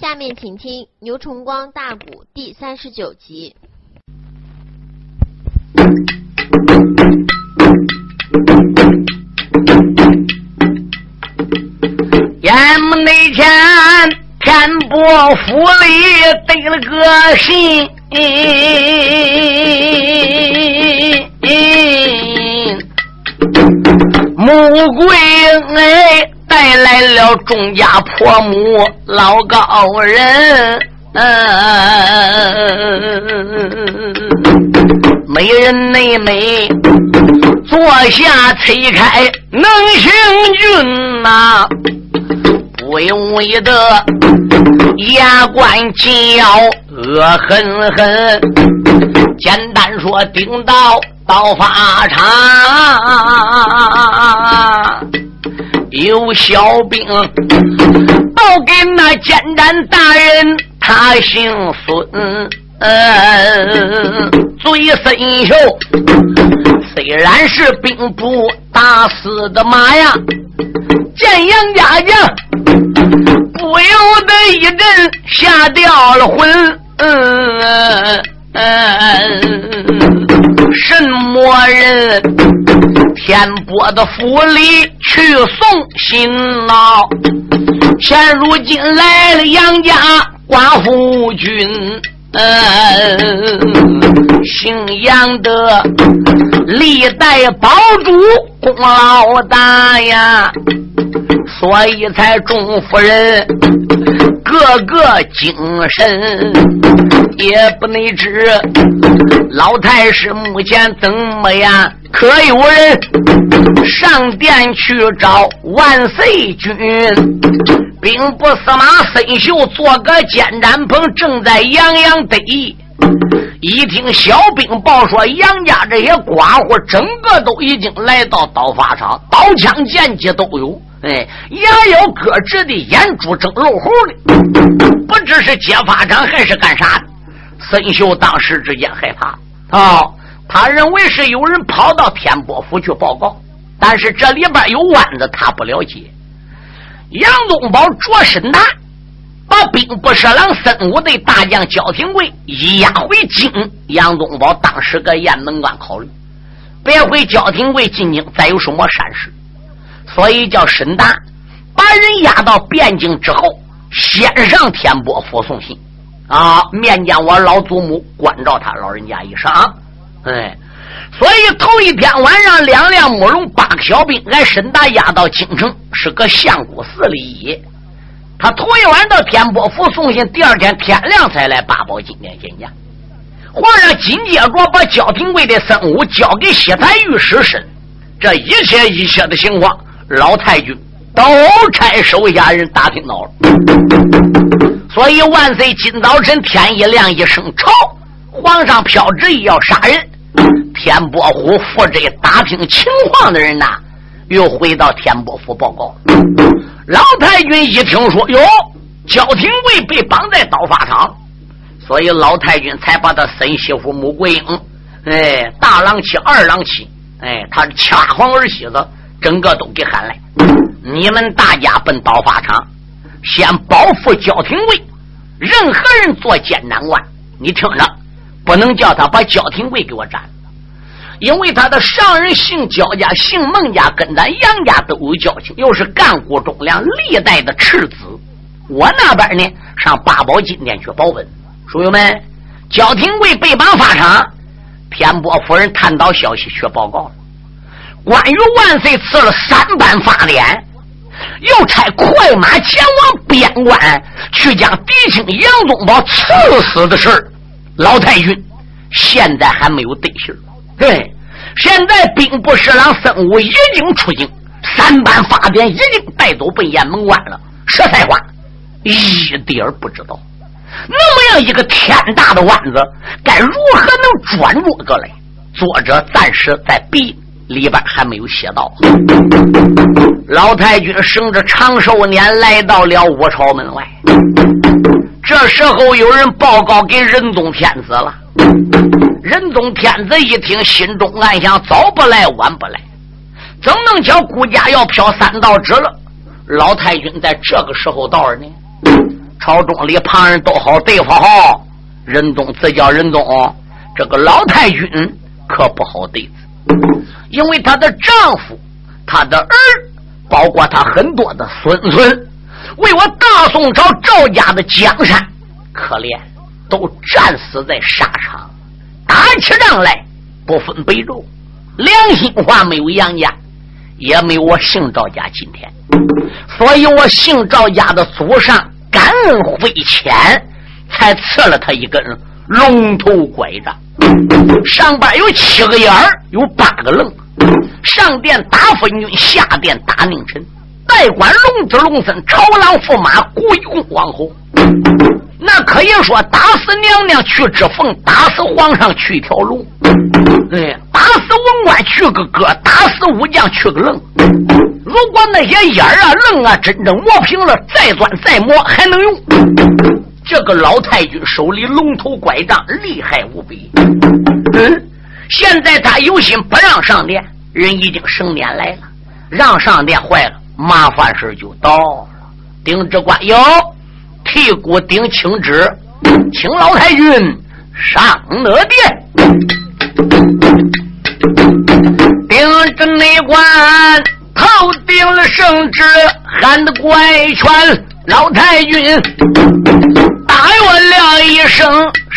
下面请听牛崇光大鼓第三十九集。眼目内前，天波府里得了个信，穆桂英哎众家婆母老高人，美人妹妹坐下催开能行军呐。微微的牙关紧咬，恶狠狠。简单说，顶到刀法场，有小兵报给那监斩大人，他姓孙，嘴深秀，虽然是兵部大司的马呀。见杨家将，不由得一阵吓掉了魂。嗯嗯，什么人？天波的府里去送信了。现如今来了杨家寡妇君。嗯，姓杨的历代保主功劳大呀，所以才众夫人个个精神，也不能知老太师目前怎么样？可有人上殿去找万岁君？兵部司马孙秀做个监斩棚，正在洋洋得意。一听小兵报说，杨家这些寡妇整个都已经来到刀法场，刀枪剑戟都有，哎，牙咬咯直的，眼珠睁露猴的，不知是接法场还是干啥的。孙秀当时之间害怕啊。他认为是有人跑到天波府去报告，但是这里边有弯子，他不了解。杨宗保着身大，把兵部侍郎孙武的大将焦廷贵押回京。杨宗保当时搁雁门关考虑，别回焦廷贵进京再有什么善事，所以叫沈达把人押到汴京之后，先上天波府送信，啊，面见我老祖母，关照他老人家一声。哎，所以头一天晚上，两辆木龙，八个小兵，俺沈达押到京城，是个相国寺里。他头一晚到天波府送信，第二天天亮才来八宝金殿见驾。皇上紧接着把焦廷贵的僧武交给西坛御史审，这一切一切的情况，老太君都差手下人打听到了。所以万岁，今早晨天一亮，一声朝，皇上飘旨意要杀人。天波府负责打听情况的人呐，又回到天波府报告。老太君一听说，哟，焦廷贵被绑在刀法场，所以老太君才把他孙媳妇穆桂英，哎，大郎妻、二郎妻，哎，他掐黄儿媳子，整个都给喊来。你们大家奔刀法场，先保护焦廷贵，任何人做艰难官，你听着，不能叫他把焦廷贵给我斩了。因为他的上人姓焦家，姓孟家，跟咱杨家都有交情，又是干股忠良，历代的赤子。我那边呢，上八宝金殿去保温。书友们，焦廷贵被绑法场，天波夫人探到消息去报告了。关羽万岁赐了三班法典，又差快马前往边关去将嫡亲杨宗保赐死的事，老太君现在还没有得信儿。对，现在兵部侍郎孙武已经出京，三班法典已经带走奔雁门关了。实在话，一点不知道，那么样一个天大的弯子，该如何能转过过来？作者暂时在笔里边还没有写到。老太君乘着长寿年来到了五朝门外，这时候有人报告给仁宗天子了。仁宗天子一听，心中暗想：早不来，晚不来，怎能叫顾家要飘三道旨了？老太君在这个时候到了呢？朝中里旁人都好对付好。仁宗自叫仁宗，这个老太君可不好对付，因为她的丈夫、她的儿，包括她很多的孙孙，为我大宋朝赵家的江山，可怜都战死在沙场，打起仗来不分北周，良心话没有杨家，也没有我姓赵家今天，所以我姓赵家的祖上感恩非浅。才赐了他一根龙头拐杖，上边有七个眼儿，有八个棱。上殿打分军，下殿打宁臣，代管龙子龙孙，朝郎驸马，归公皇后。那可以说，打死娘娘去指缝，打死皇上去条龙。哎，打死文官去个哥，打死武将去个棱。如果那些眼儿啊、棱啊，真正磨平了，再钻再磨，还能用。这个老太君手里龙头拐杖厉害无比，嗯，现在他有心不让上殿，人已经升年来了，让上殿坏了，麻烦事就到了。顶着官有替骨顶请旨，请老太君上了殿。顶着内官头顶了圣旨，喊的怪全。老太君答应了一声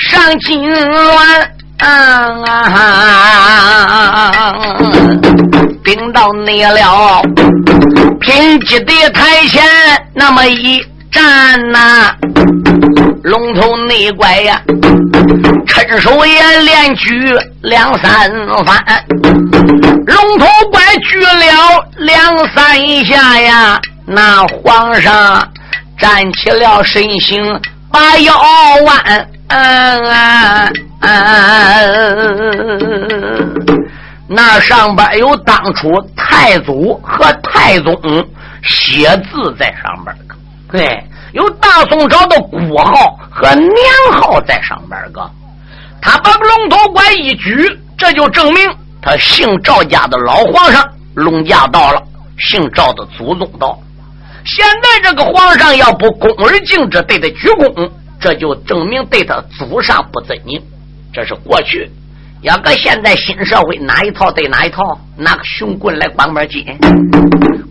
上金銮啊，顶到你了，偏激的台前那么一站呐，龙头内拐呀，趁手也连举两三番，龙头拐举了两三下呀，那皇上。站起了身形，把腰弯。嗯那上边有当初太祖和太宗写字在上边个，对，有大宋朝的国号和年号在上边个。他把龙头拐一举，这就证明他姓赵家的老皇上龙驾到了，姓赵的祖宗到。现在这个皇上要不恭而敬之，对他鞠躬，这就证明对他祖上不尊敬。这是过去，要搁现在新社会，哪一套对哪一套，拿个熊棍来管管紧。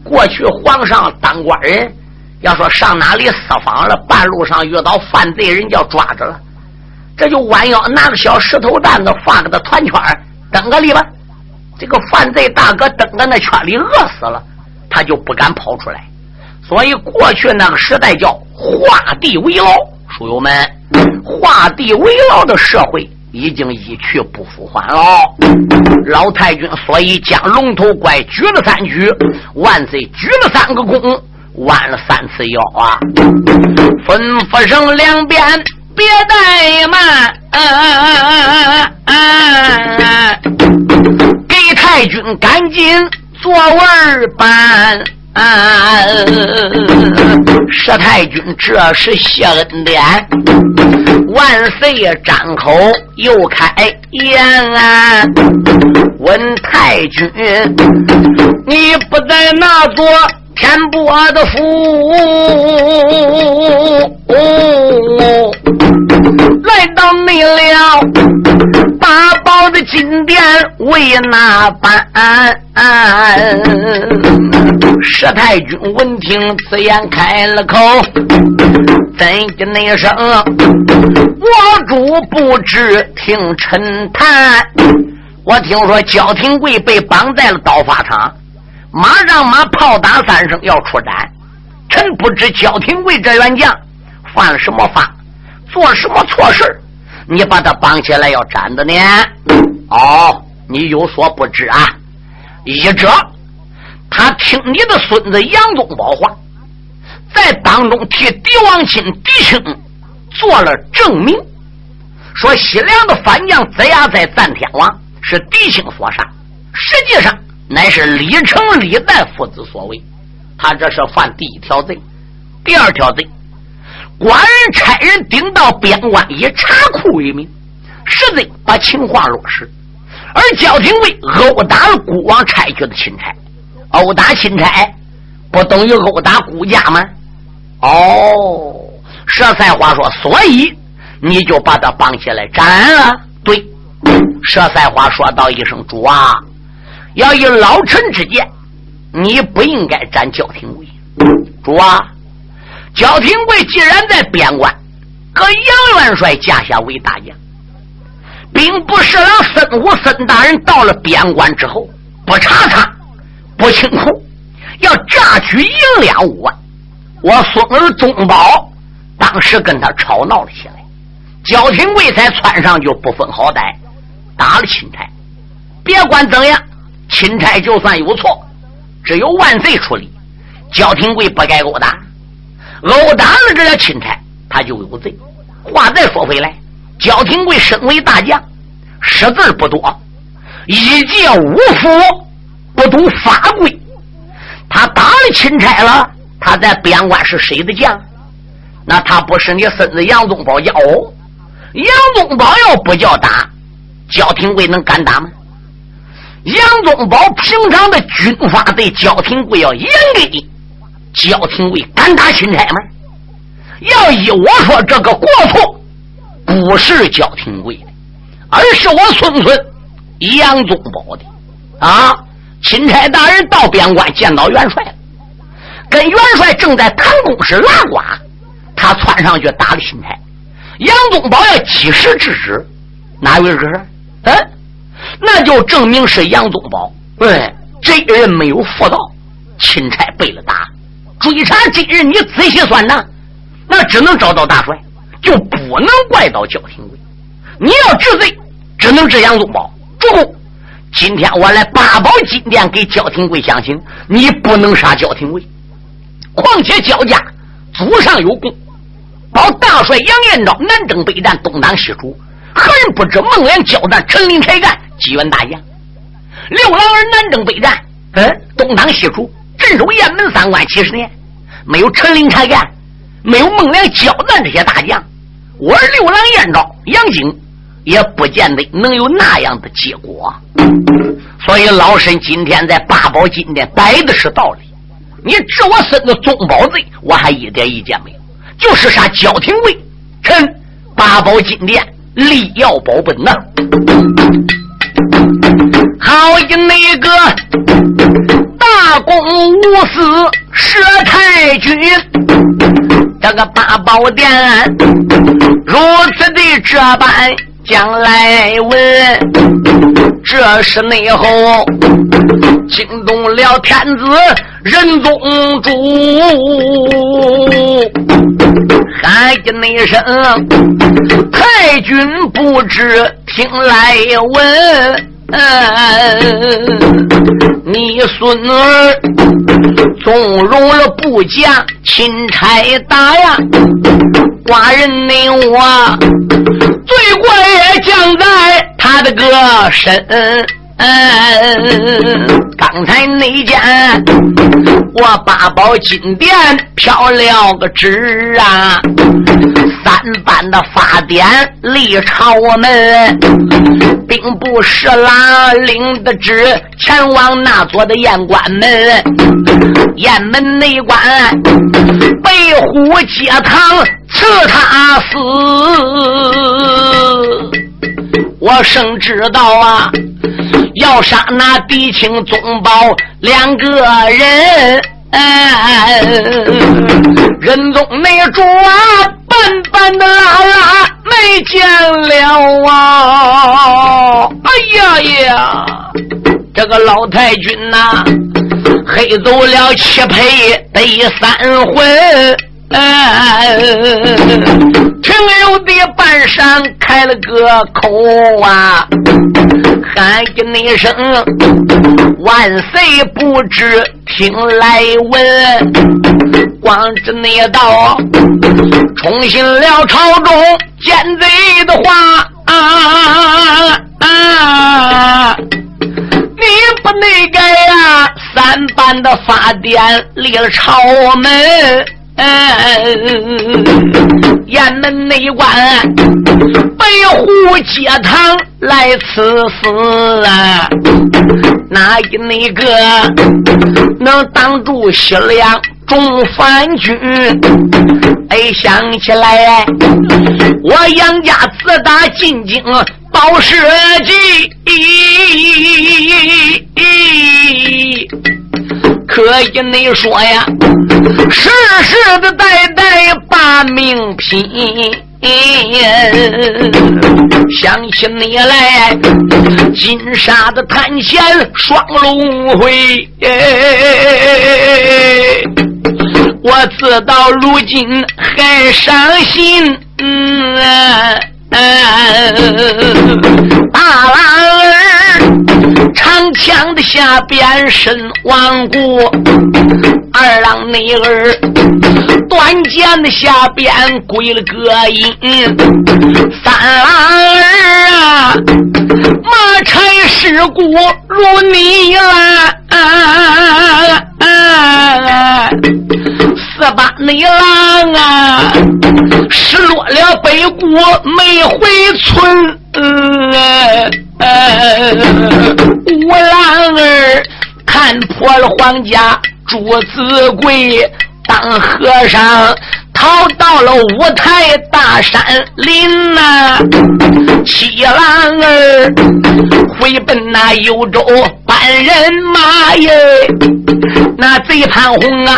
过去皇上当官人，要说上哪里私访了，半路上遇到犯罪人，叫抓着了，这就弯腰拿个小石头担子，放个他团圈蹬个里吧。这个犯罪大哥蹬在那圈里饿死了，他就不敢跑出来。所以过去那个时代叫画地为牢，书友们，画地为牢的社会已经一去不复返了。老太君所以将龙头怪举了三举，万岁举了三个躬，弯了三次腰啊！吩咐声两边别怠慢，给太君赶紧坐位办。啊！石太君这是谢恩典，万岁张口又开言啊！问太君，你不在那座天波的府，来到你了八宝的金殿为哪般？石太君闻听此言，开了口：“怎的那声？我主不知听臣谈。我听说焦廷贵被绑在了刀法场，马上马炮打三声要出战。臣不知焦廷贵这员将犯了什么法，做什么错事你把他绑起来要斩的呢？哦，你有所不知啊，一者。”他听你的孙子杨宗保话，在当中替狄王亲狄青做了证明，说西凉的反将子牙在赞天王是狄青所杀，实际上乃是李成、李旦父子所为。他这是犯第一条罪，第二条罪，官人差人顶到边关以查库为名，实罪把情况落实，而焦廷尉殴打了孤王差去的钦差。殴打钦差，不等于殴打顾家吗？哦，佘赛花说：“所以你就把他绑起来斩了。”对，佘赛花说道一声：“主啊，要以老臣之见，你不应该斩焦廷尉。主啊，焦廷贵既然在边关，搁杨元帅驾下为大将，并不是让孙武孙大人到了边关之后不查他，不清楚，要榨取银两五万。我孙儿宗保。”当时跟他吵闹了起来，焦廷贵才窜上就不分好歹，打了钦差。别管怎样，钦差就算有错，只有万岁处理。焦廷贵不该殴打，殴打了这个钦差，他就有罪。话再说回来，焦廷贵身为大将，识字不多，一介武夫，不懂法规。他打了钦差了，他在边关是谁的将？那他不是你孙子杨宗保叫哦？杨宗保要不叫打，焦廷贵能敢打吗？杨宗保平常的军法对焦廷贵要严格焦廷贵敢打钦差吗？要依我说，这个过错不是焦廷贵的，而是我孙孙杨宗保的啊！钦差大人到边关见到元帅，跟元帅正在谈公事拉呱。他窜上去打了钦差，杨宗保要及时制止，哪有这事？嗯，那就证明是杨宗保，对，这人没有妇道，钦差被了打，追查今日，你仔细算账，那只能找到大帅，就不能怪到焦廷贵。你要治罪，只能治杨宗保。主公，今天我来八宝金殿给焦廷贵相亲，你不能杀焦廷贵，况且焦家祖上有功。保大帅杨延昭南征北战，东挡西楚，何人不知孟良交战，陈林开干，击元大将。六郎儿南征北战，嗯，东挡西楚，镇守雁门三关七十年，没有陈林开干，没有孟良交战这些大将，我儿六郎燕昭杨景也不见得能有那样的结果。所以老身今天在八宝金殿摆的是道理，你治我孙子宗宝罪，我还一点意见没有。就是杀焦廷贵，臣八宝金殿力要保本呐！好一那个公无私佘太君，这个八宝殿如此的这般将来问，这是内后惊动了天子仁宗主。喊一那声，太君不知听来闻，你孙儿纵容了部将，钦差打呀，寡人你我罪过也将在他的个身。嗯，刚才那件我八宝金殿飘了个纸啊，三班的法典立朝门，并不是啦，领的旨前往那座的雁关门，雁门内关北虎接堂赐他死，我生知道啊。要杀那嫡亲宗保两个人，哎仁宗内主啊，笨笨的拉拉没见了啊！哎呀呀，这个老太君呐，黑走了七配得三魂。停留的半山开了个口啊，喊一声万岁不知听来闻，光知那道冲信了朝中奸贼的话啊啊！你不能改呀，三班的法典立了朝门。嗯，雁门内关，北虎街堂来此死啊！哪一那个能挡住西凉众反军。哎，想起来，我杨家自打进京报社稷，可以你说呀，世世代代把命拼。想起你来，金沙的探险双龙会，我自到如今还伤心。大郎长枪的下边身亡故，二郎内儿短剑的下边归了个阴，三郎儿啊马差尸骨如泥啊四八内郎啊失落了北国没回村，五郎儿看破了皇家朱子贵当和尚。逃到了五台大山林呐，七郎儿回奔那幽州搬人马耶，那贼潘洪啊，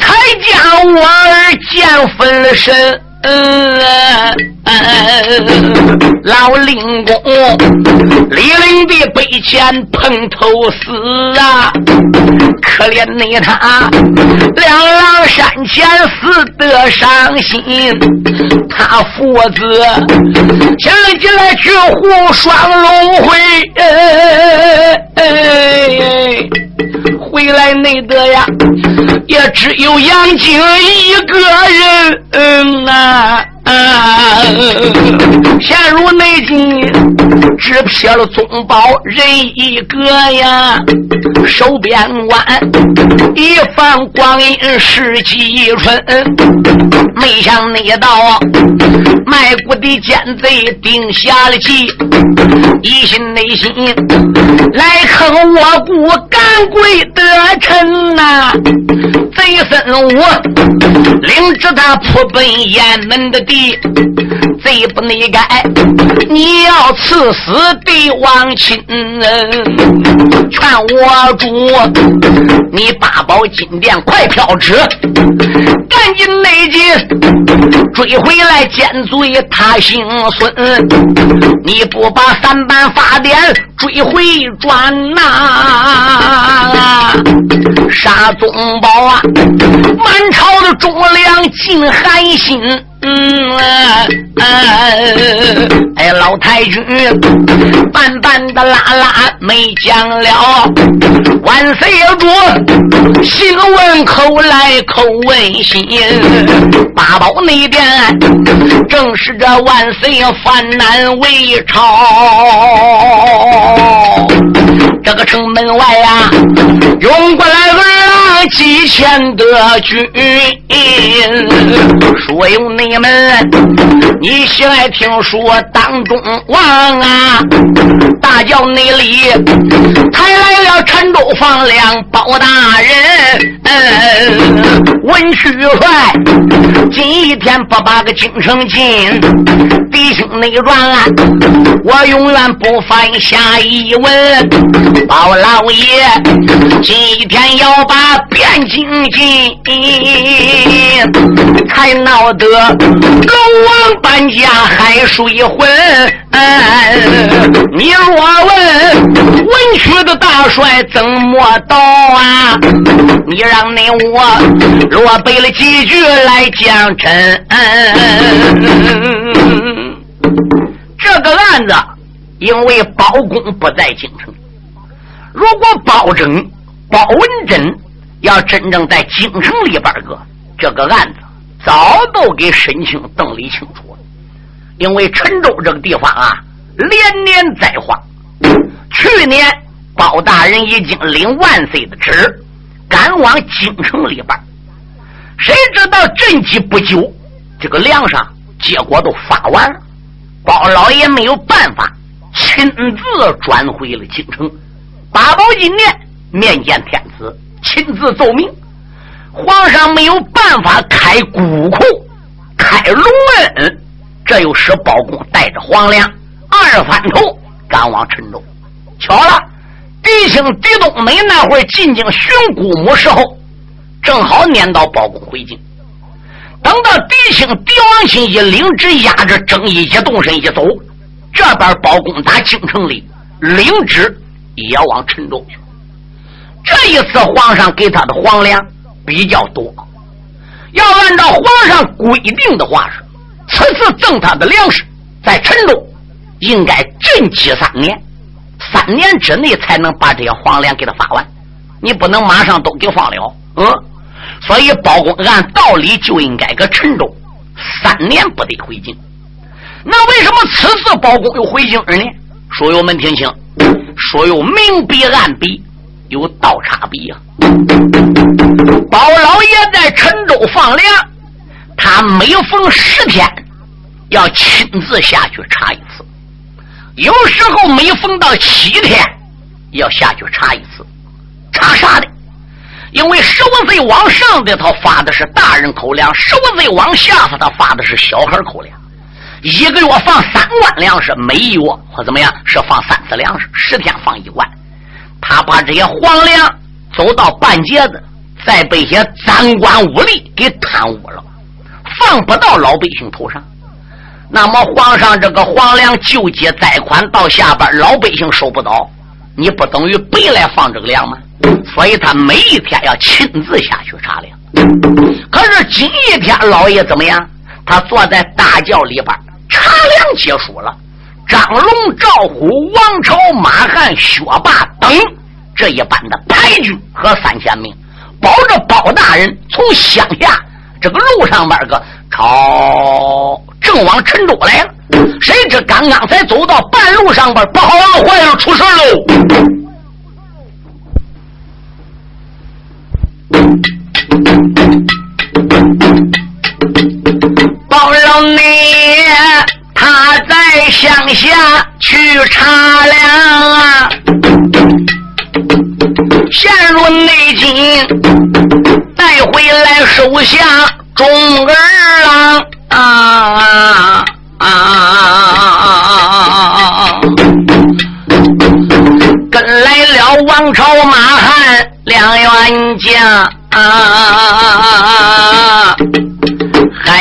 才将我儿见分了身。老令公李陵的北前碰头死啊！可怜你他两郎山前死得伤心，他父子想起来去护双龙会，未来内德呀，也只有杨景一个人啊。啊！啊陷入内境，只撇了宗宝人一个呀。手边弯，一番光阴十几春。没想那道卖国的奸贼定下了计，一心内心来坑我国干贵的臣呐。贼孙我领着他扑奔雁门的地。贼不内该，你要赐死帝王亲，劝我主，你八宝金殿快飘旨，赶紧内急追回来见罪他姓孙，你不把三班法典追回转呐，杀宗保啊，满朝的忠良尽寒心。嗯哎，老太君，半半的拉拉没讲了。万岁主，信问口来口问心，八宝那边正是这万岁犯难为朝。这个城门外呀，涌过来二郎几千的军，说有。你们，你喜爱听说当中王啊，大叫内里抬来了陈州房梁包大人，嗯，文曲帅，今一天不把个京城进，弟兄内乱，我永远不犯下一文。包老爷，今一天要把汴京进，才闹得。龙王搬家海水浑，你若问文曲的大帅怎么到啊？你让那我落背了几句来讲真。这个案子因为包公不在京城，如果包拯、包文珍要真正在京城里边个这个案子。早都给申请邓理清楚了，因为陈州这个地方啊，连年灾荒。去年包大人已经领万岁的旨，赶往京城里边谁知道赈济不久，这个粮上结果都发完了。包老爷没有办法，亲自转回了京城。八宝金殿面见天子，亲自奏明。皇上没有办法开谷库、开隆恩，这又使包公带着黄粱二番头赶往陈州。巧了，狄青、狄冬梅那会儿进京寻姑母时候，正好撵到包公回京。等到狄青、狄王亲一领旨，押着正义一动身一走，这边包公打京城里领旨也往陈州去。这一次皇上给他的皇粮。比较多，要按照皇上规定的话是，此次赠他的粮食在陈州应该镇期三年，三年之内才能把这些皇粮给他发完，你不能马上都给放了，嗯，所以包公按道理就应该搁陈州。三年不得回京，那为什么此次包公又回京了呢？书友们听清，书友明比暗比。有道差比呀！包老爷在陈州放粮，他每逢十天要亲自下去查一次，有时候每逢到七天要下去查一次。查啥的？因为十五岁往上的他发的是大人口粮，十五岁往下他发的是小孩口粮。一个月放三万粮食，每月或怎么样是放三次粮食，十天放一罐。他把这些皇粮走到半截子，再被些赃官污吏给贪污了，放不到老百姓头上。那么皇上这个皇粮救济贷款到下边，老百姓收不到，你不等于白来放这个粮吗？所以他每一天要亲自下去查粮。可是今一天老爷怎么样？他坐在大轿里边查粮结束了。张龙、赵虎、王朝、马汉、薛霸等这一班的牌军和三千名，保着包大人从乡下这个路上边个朝正往陈州来了。谁知刚刚才走到半路上边，不好了，坏了，出事喽！在乡下去查粮啊，陷入内境，带回来手下中儿郎啊啊啊！跟来了王朝马汉两员将啊。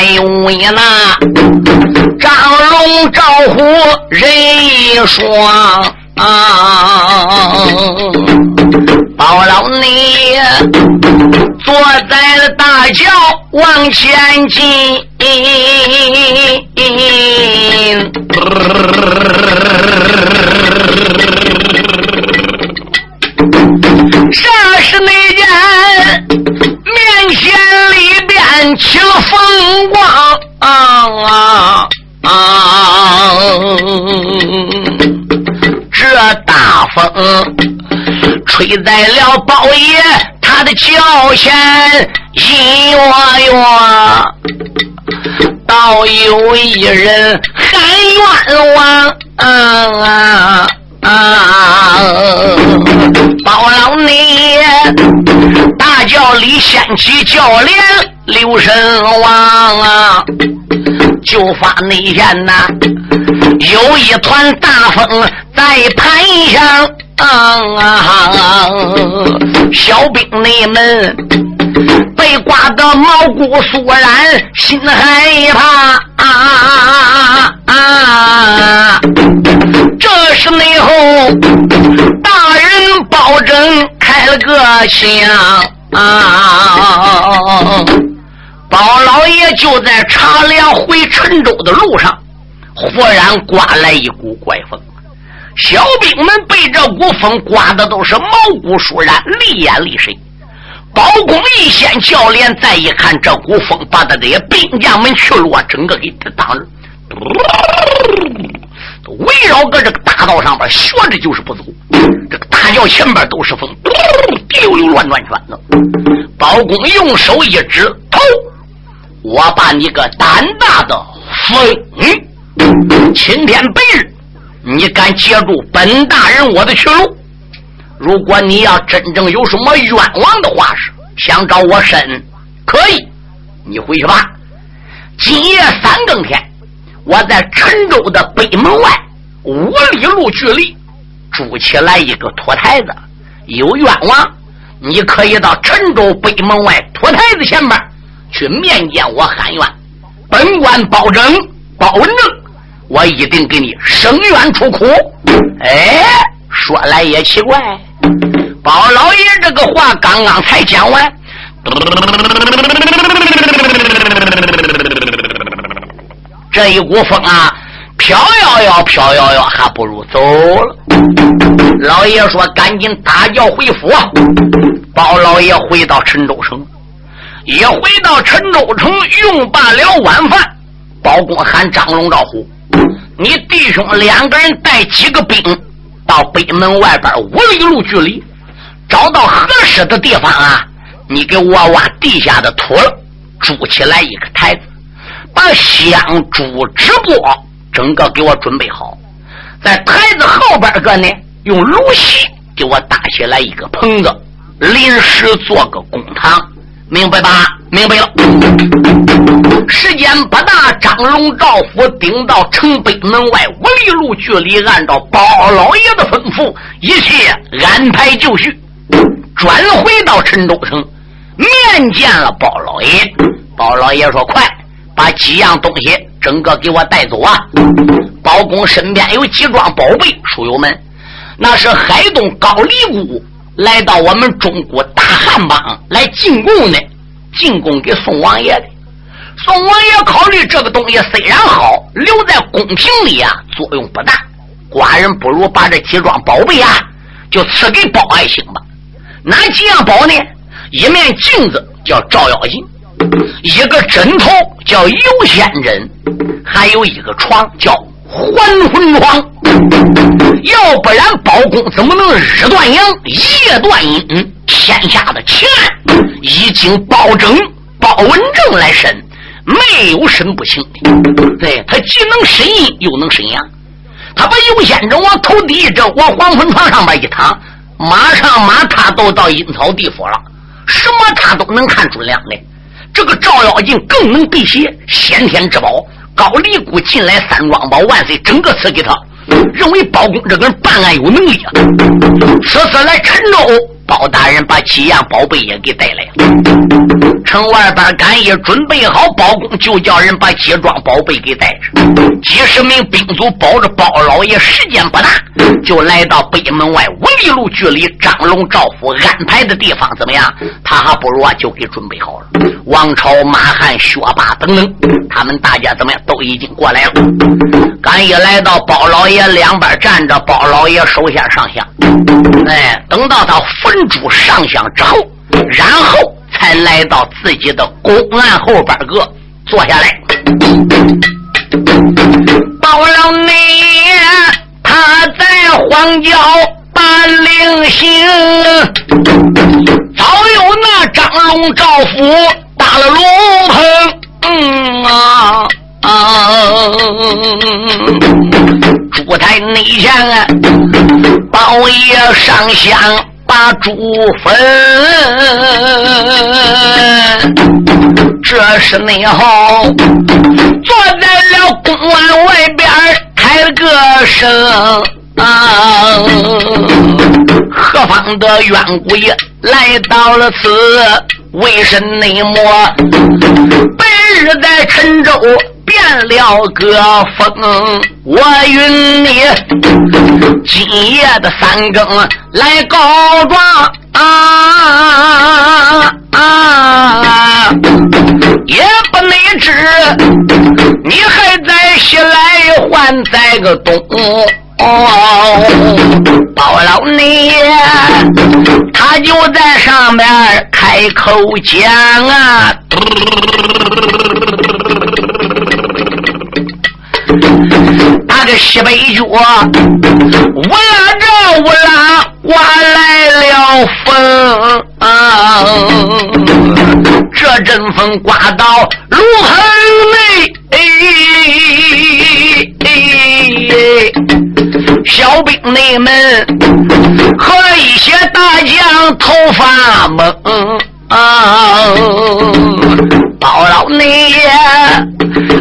还有那张龙赵虎人一双，啊包老你坐在了大轿往前进，啥是那件面前起了风光啊啊！这大风吹在了包爷他的脚前，一哟哟，倒有一人喊冤枉啊！啊！包里掀起轿帘，刘神王啊，就发内线呐，有一团大风在盘上啊！小兵你们被刮得毛骨悚然，心害怕啊啊！这是内后大人包拯开了个箱啊！包老爷就在茶凉回陈州的路上，忽然刮来一股怪风，小兵们被这股风刮的都是毛骨悚然，厉眼厉神。包公一掀轿帘，再一看，这股风把他这些兵将们去路整个给他挡了。围绕搁这个大道上边，学着就是不走。这个大轿前边都是风，滴溜溜乱转圈子。包公用手一指头，我把你个胆大的风，青天白日，你敢截住本大人我的去路？如果你要真正有什么冤枉的话，是想找我身，可以，你回去吧。今夜三更天，我在陈州的北门外五里路距离筑起来一个土台子，有冤枉，你可以到陈州北门外土台子前边去面见我喊冤。本官保证，保证，我一定给你伸冤出苦。哎，说来也奇怪，包老爷这个话刚刚才讲完。这一股风啊，飘摇摇，飘摇摇，还不如走了。老爷说：“赶紧打轿回府。”包老爷回到陈州城，一回到陈州城，用罢了晚饭，包公喊张龙、赵虎：“你弟兄两个人带几个兵到北门外边五里路距离，找到合适的地方啊，你给我挖地下的土了，筑起来一个台子。”把香烛纸钵整个给我准备好，在台子后边个呢，用芦席给我搭起来一个棚子，临时做个公堂，明白吧？明白了。时间不大，张龙、赵虎顶到城北门外五里路距离，按照包老爷的吩咐，一切安排就绪，转回到陈州城，面见了包老爷。包老爷说：“快！”把几样东西整个给我带走啊！包公身边有几桩宝贝，书友们，那是海东高丽姑来到我们中国大汉邦来进贡的，进贡给宋王爷的。宋王爷考虑这个东西虽然好，留在宫廷里啊作用不大，寡人不如把这几桩宝贝啊就赐给包爱卿吧。哪几样宝呢？一面镜子叫照妖镜。一个枕头叫游仙枕，还有一个床叫还魂床。要不然包公怎么能日断阳，夜断阴？天下的奇案已经包拯、包文正来审，没有审不清的。对他既能审阴，又能审阳。他把游仙枕往头底一枕，往还魂床上边一躺，马上马他都到阴曹地府了，什么他都能看准亮的。这个照妖镜更能辟邪，先天之宝。高丽姑进来三庄宝，万岁整个赐给他，认为包公这个人办案有能力啊。此次来陈州。包大人把几样宝贝也给带来了，城外边赶一准备好，包公就叫人把几桩宝贝给带着。几十名兵卒保着包老爷，时间不大，就来到北门外五里路距离张龙、赵虎安排的地方。怎么样？他还不如啊，就给准备好了。王朝、马汉、薛霸等等，他们大家怎么样？都已经过来了。赶一来到包老爷两边站着，包老爷首先上香。哎，等到他焚。烛上香之后，然后才来到自己的公案后边个坐下来。包老内他在荒郊把灵行，早有那张龙赵虎打了龙棚。嗯啊啊！烛台内前啊，包爷上香。把朱坟，这是内好，坐在了公安外边开了个声啊！何方的冤鬼来到了此？为甚内魔？白日在陈州。变了个风，我允你今夜的三更来告状啊啊！也不内知你还在西来还在个东，包老你他就在上边开口讲啊。那个西北角，我这我拉刮来了风，这阵风刮到炉棚内，小兵内们和一些大将头发懵。啊包老内爷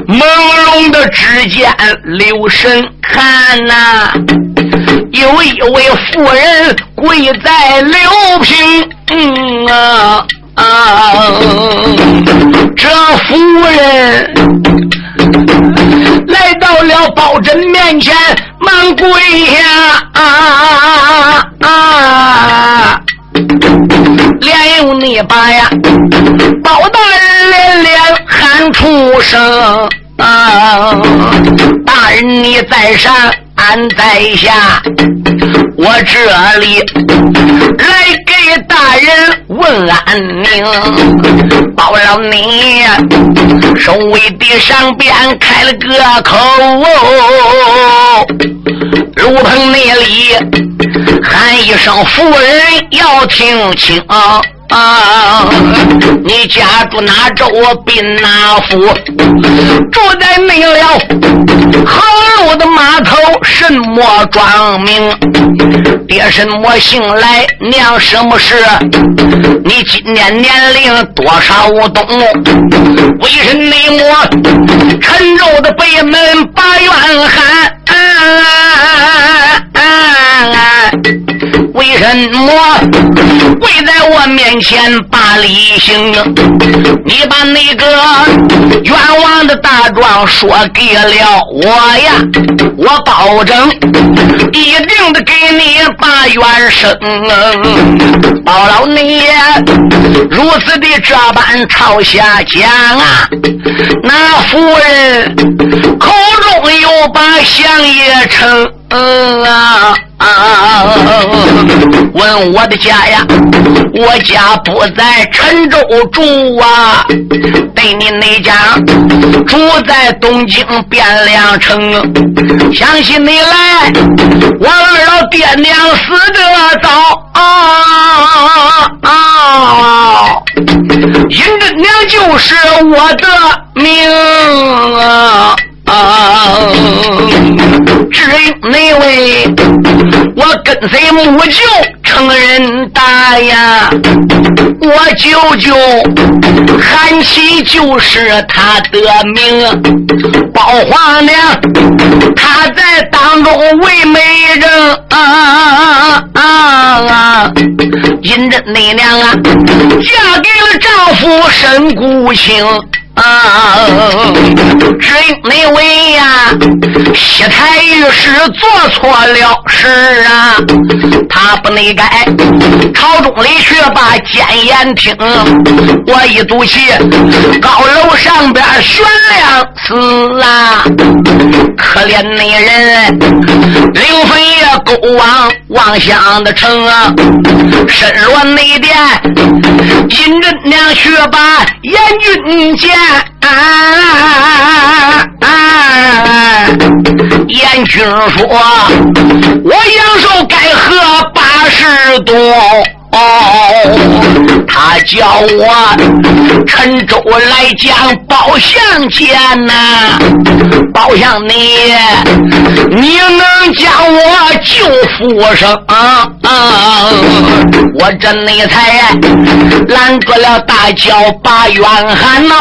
朦胧的只见留神看呐，有一位妇人跪在刘平啊啊！这妇人来到了包拯面前，忙跪下啊啊！连用你把呀，包大人连连喊出声啊！大人你在上，俺在下，我这里大人问安宁。包了你守卫的上边开了个口，炉棚那里。喊一声，夫人要听清啊！你家住哪州滨哪府？住在那了河路的码头，什么庄名？爹什么姓来？娘什么事？你今年年龄多少？我懂。为什内么？陈州的北门把冤喊。为什么跪在我面前把礼行？你把那个冤枉的大状说给了我呀，我保证一定的给你把冤伸。包老你如此的这般朝下讲啊，那夫人口中又把相爷称啊。啊！问我的家呀，我家不在陈州住啊，对你那家住在东京汴梁城。想起你来，我二老爹娘死得早啊啊！尹真娘就是我的命啊！只有那位我跟随母舅成人大呀，我舅舅韩琦就是他的名，包皇娘他在当中为媒人啊啊啊！因着那娘啊，嫁给了丈夫沈孤情。啊！只因那位呀，西台御史做错了事啊，他不内改朝中里去把奸言听。我一赌气，高楼上边悬梁死啊！可怜那人，灵魂也勾往妄想的城啊，身落内殿，金针娘去把阎君见。啊！阎君说：“我阳寿该喝八十多。”叫我陈州来讲包相见呐，包相你，你能将我救复生？啊！我这内才拦住了大轿把冤喊呐，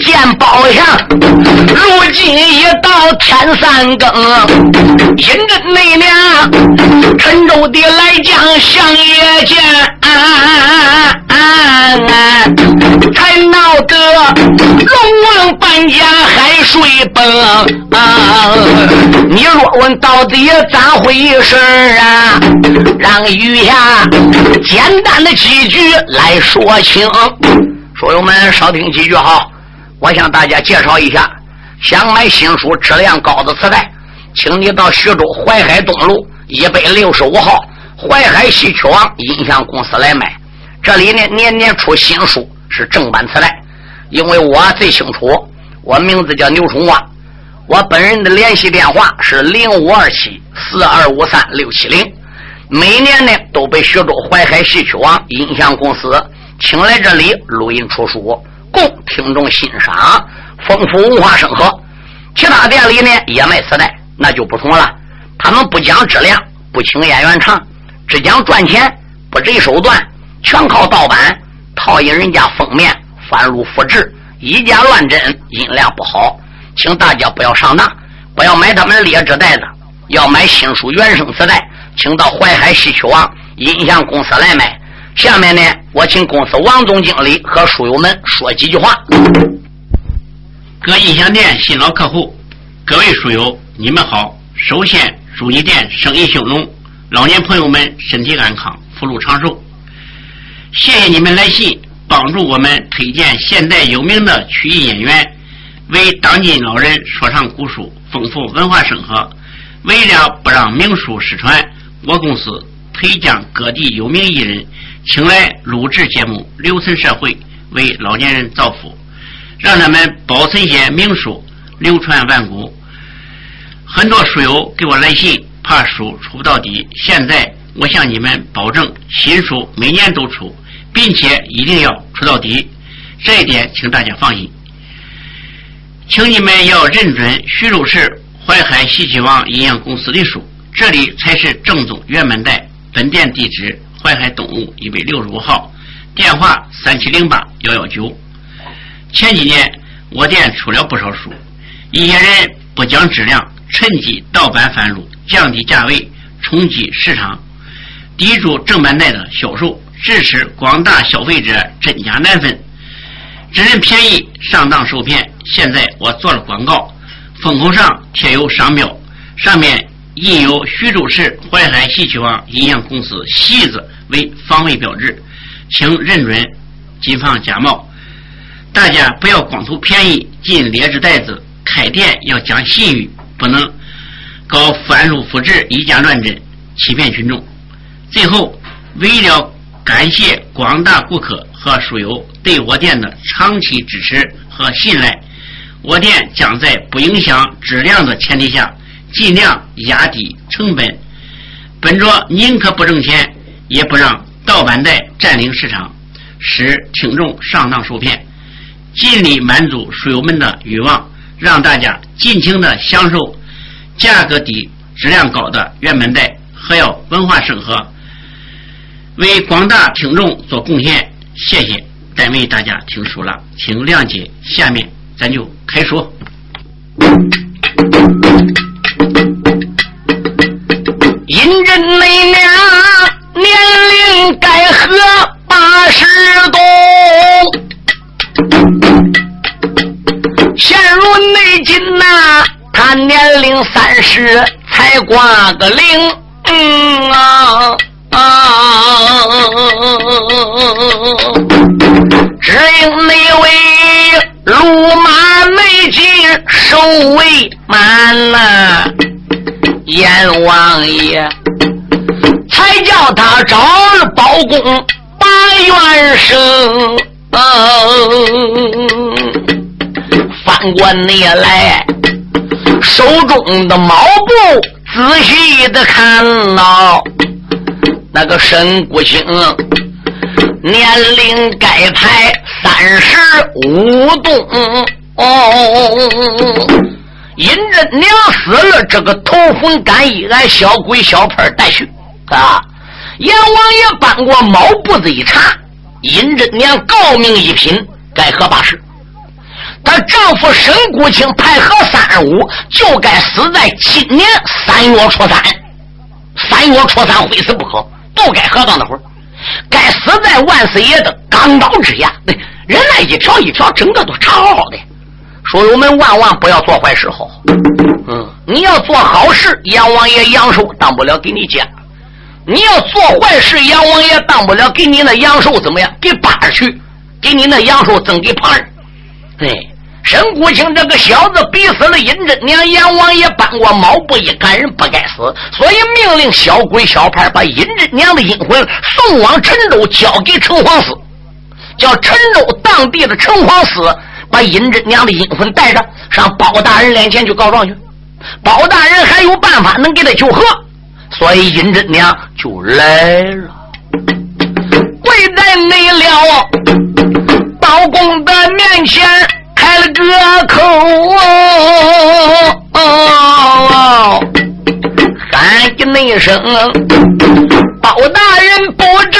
见包相，如今已到天三更，因着内娘陈州的来将相爷见。啊啊！才闹得龙王搬家海水崩啊！你若问到底咋回事啊？让余下简单的几句来说清。书友们少听几句哈，我向大家介绍一下：想买新书质量高的磁带，请你到徐州淮海东路一百六十五号。淮海戏曲王音像公司来买，这里呢年年出新书，是正版磁带。因为我最清楚，我名字叫牛春华，我本人的联系电话是零五二七四二五三六七零。每年呢都被徐州淮海戏曲王音像公司请来这里录音出书，供听众欣赏，丰富文化生活。其他店里呢也卖磁带，那就不同了，他们不讲质量，不请演员唱。只讲赚钱，不择手段，全靠盗版。套引人家封面，翻录复制，以假乱真，音量不好，请大家不要上当，不要买他们劣质袋子，要买新书原声磁带，请到淮海戏曲网音像公司来买。下面呢，我请公司王总经理和书友们说几句话。各音像店新老客户，各位书友，你们好！首先祝你店生意兴隆，老年朋友们身体安康，福禄长寿。谢谢你们来信，帮助我们推荐现代有名的曲艺演员，为当今老人说唱古书，丰富文化生活。为了不让名书失传，我公司推将各地有名艺人请来录制节目，留存社会，为老年人造福，让他们保存些名书，流传万古。很多书友给我来信，怕书出不到底。现在我向你们保证，新书每年都出，并且一定要出到底。这一点，请大家放心。请你们要认准徐州市淮海西岐王营养公司的书，这里才是正宗原版带。本店地址：淮海东路一百六十五号，电话：三七零八幺幺九。前几年我店出了不少书，一些人不讲质量。趁机盗版贩入，降低价位，冲击市场，抵住正版带的销售，致使广大消费者真假难分，只认便宜上当受骗。现在我做了广告，封口上贴有商标，上面印有徐州市淮海戏曲网音像公司“戏”字为防伪标志，请认准，谨防假冒。大家不要光图便宜进劣质袋子，开店要讲信誉。不能搞翻录复制、以假乱真、欺骗群众。最后，为了感谢广大顾客和书友对我店的长期支持和信赖，我店将在不影响质量的前提下，尽量压低成本，本着宁可不挣钱，也不让盗版带占领市场，使听众上当受骗，尽力满足书友们的欲望。让大家尽情的享受价格低、质量高的原版带，还要文化生活，为广大听众做贡献。谢谢，单为大家听书了，请谅解。下面咱就开说。银针内娘年龄该和八十多。现如内今呐，他年龄三十才挂个零，嗯啊！啊只因那位路马内进守卫满呐，阎王爷才叫他找了包公把元生。翻过你来，手中的毛布仔细的看了，那个沈国清年龄该排三十五冬哦，尹真娘死了，这个头昏肝一俺小鬼小派带去啊！阎王爷搬过毛布子一查，尹真娘告命一品，该合八十。她丈夫沈谷清排合三十五，就该死在今年三月初三。三月初三非死不可，都该喝到那会儿。该死在万岁爷的钢刀之下。人那一条一条，整个都查好好的。书友们万万不要做坏事，好。嗯，你要做好事，阎王爷阳寿当不了给你加；你要做坏事，阎王爷当不了给你那阳寿怎么样？给八去，给你那阳寿增给旁人。对。沈谷清这个小子逼死了尹真娘，阎王爷搬过毛不一看人不该死，所以命令小鬼小派把尹真娘的阴魂送往陈州，交给城隍司，叫陈州当地的城隍司把尹真娘的阴魂带着上包大人面前去告状去。包大人还有办法能给他求和，所以尹真娘就来了，跪在内了包公的面前。开了个口，喊一声，包大人不知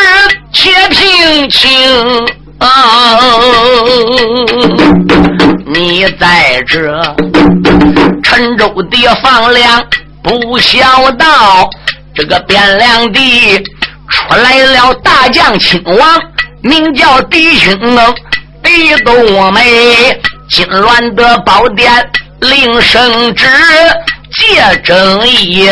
且听清，你在这陈州的房梁不孝道，这个汴梁地出来了大将亲王，名叫狄青，狄冬梅，金銮的宝殿领圣旨，借正义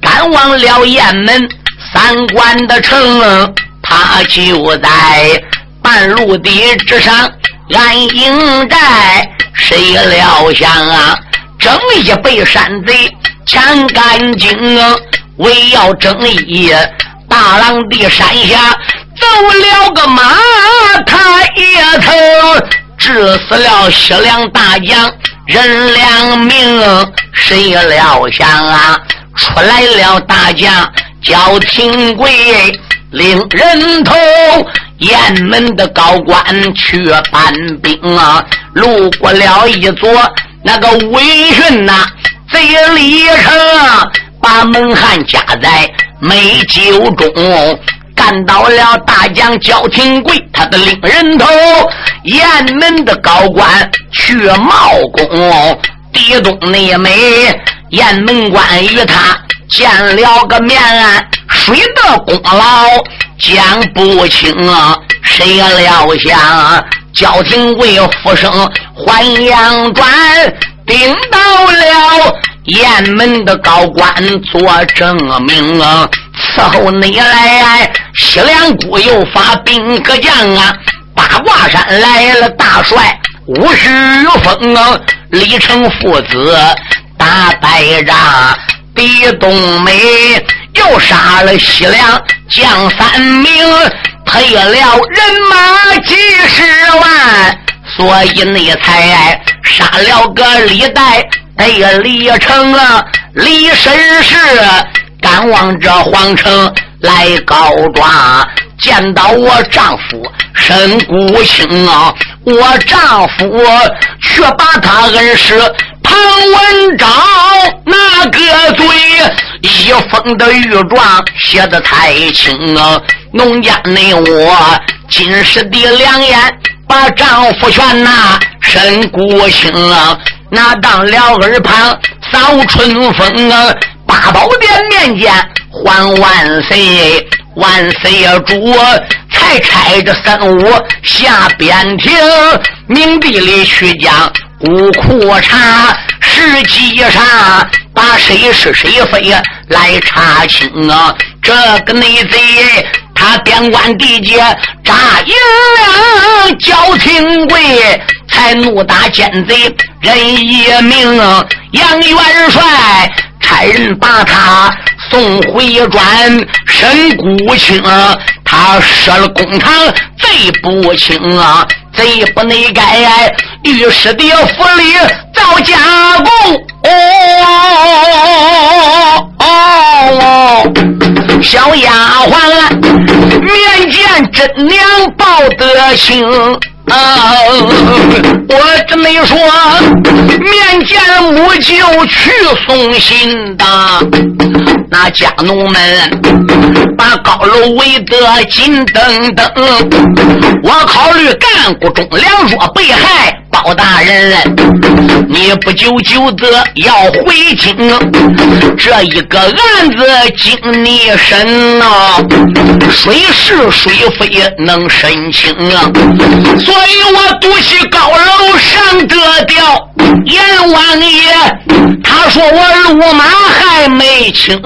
赶往了雁门三关的城，他就在半路地之上安营寨，谁料想啊，正义被山贼抢干净，为要正义，大浪的山下走了个马，他也曾致死了西凉大将任良明，谁料想啊，出来了大将叫廷贵。领人头，雁门的高官去搬兵啊！路过了一座那个威训呐，贼里城，把门汉夹在美酒中，干到了大将焦廷贵，他的领人头，雁门的高官去冒功，地东内美，雁门关与他。见了个面，谁的功劳讲不清啊？谁料想焦廷贵复生还阳转，顶到了雁门的高官做证明啊！伺候你来，西凉国又发兵各将啊！八卦山来了大帅五十封啊！李成父子打败仗。狄冬梅又杀了西凉将三名，赔了人马几十万，所以你才杀了个李代得李成啊！李绅士赶往这皇城来告状，见到我丈夫沈孤清啊，我丈夫却把他恩师。唐文章那个嘴，一封的御状写的太轻啊！农家内我今时的良言，把丈夫劝呐，沈孤清啊，那当了耳旁扫春风啊！八宝殿面前还万岁，万岁主才差这三五下边庭，明地里去讲。五库查，实际上把谁是谁非来查清啊！这个内贼，他边关地界扎营了，焦廷贵才怒打奸贼人一命，杨元帅差人把他送回转，申孤清他设了公堂贼不轻啊！贼不内该，御史的府里造加工。哦，小丫鬟面见真娘报得清。啊！我这么一说，面见母舅去送信的，那家奴们把高楼围得紧登登。我考虑干部忠良若被害。包大人，你不久就得要回京，这一个案子经你审呐，谁是谁非能审清啊？所以我独起高楼上得掉阎王爷，他说我路马还没清。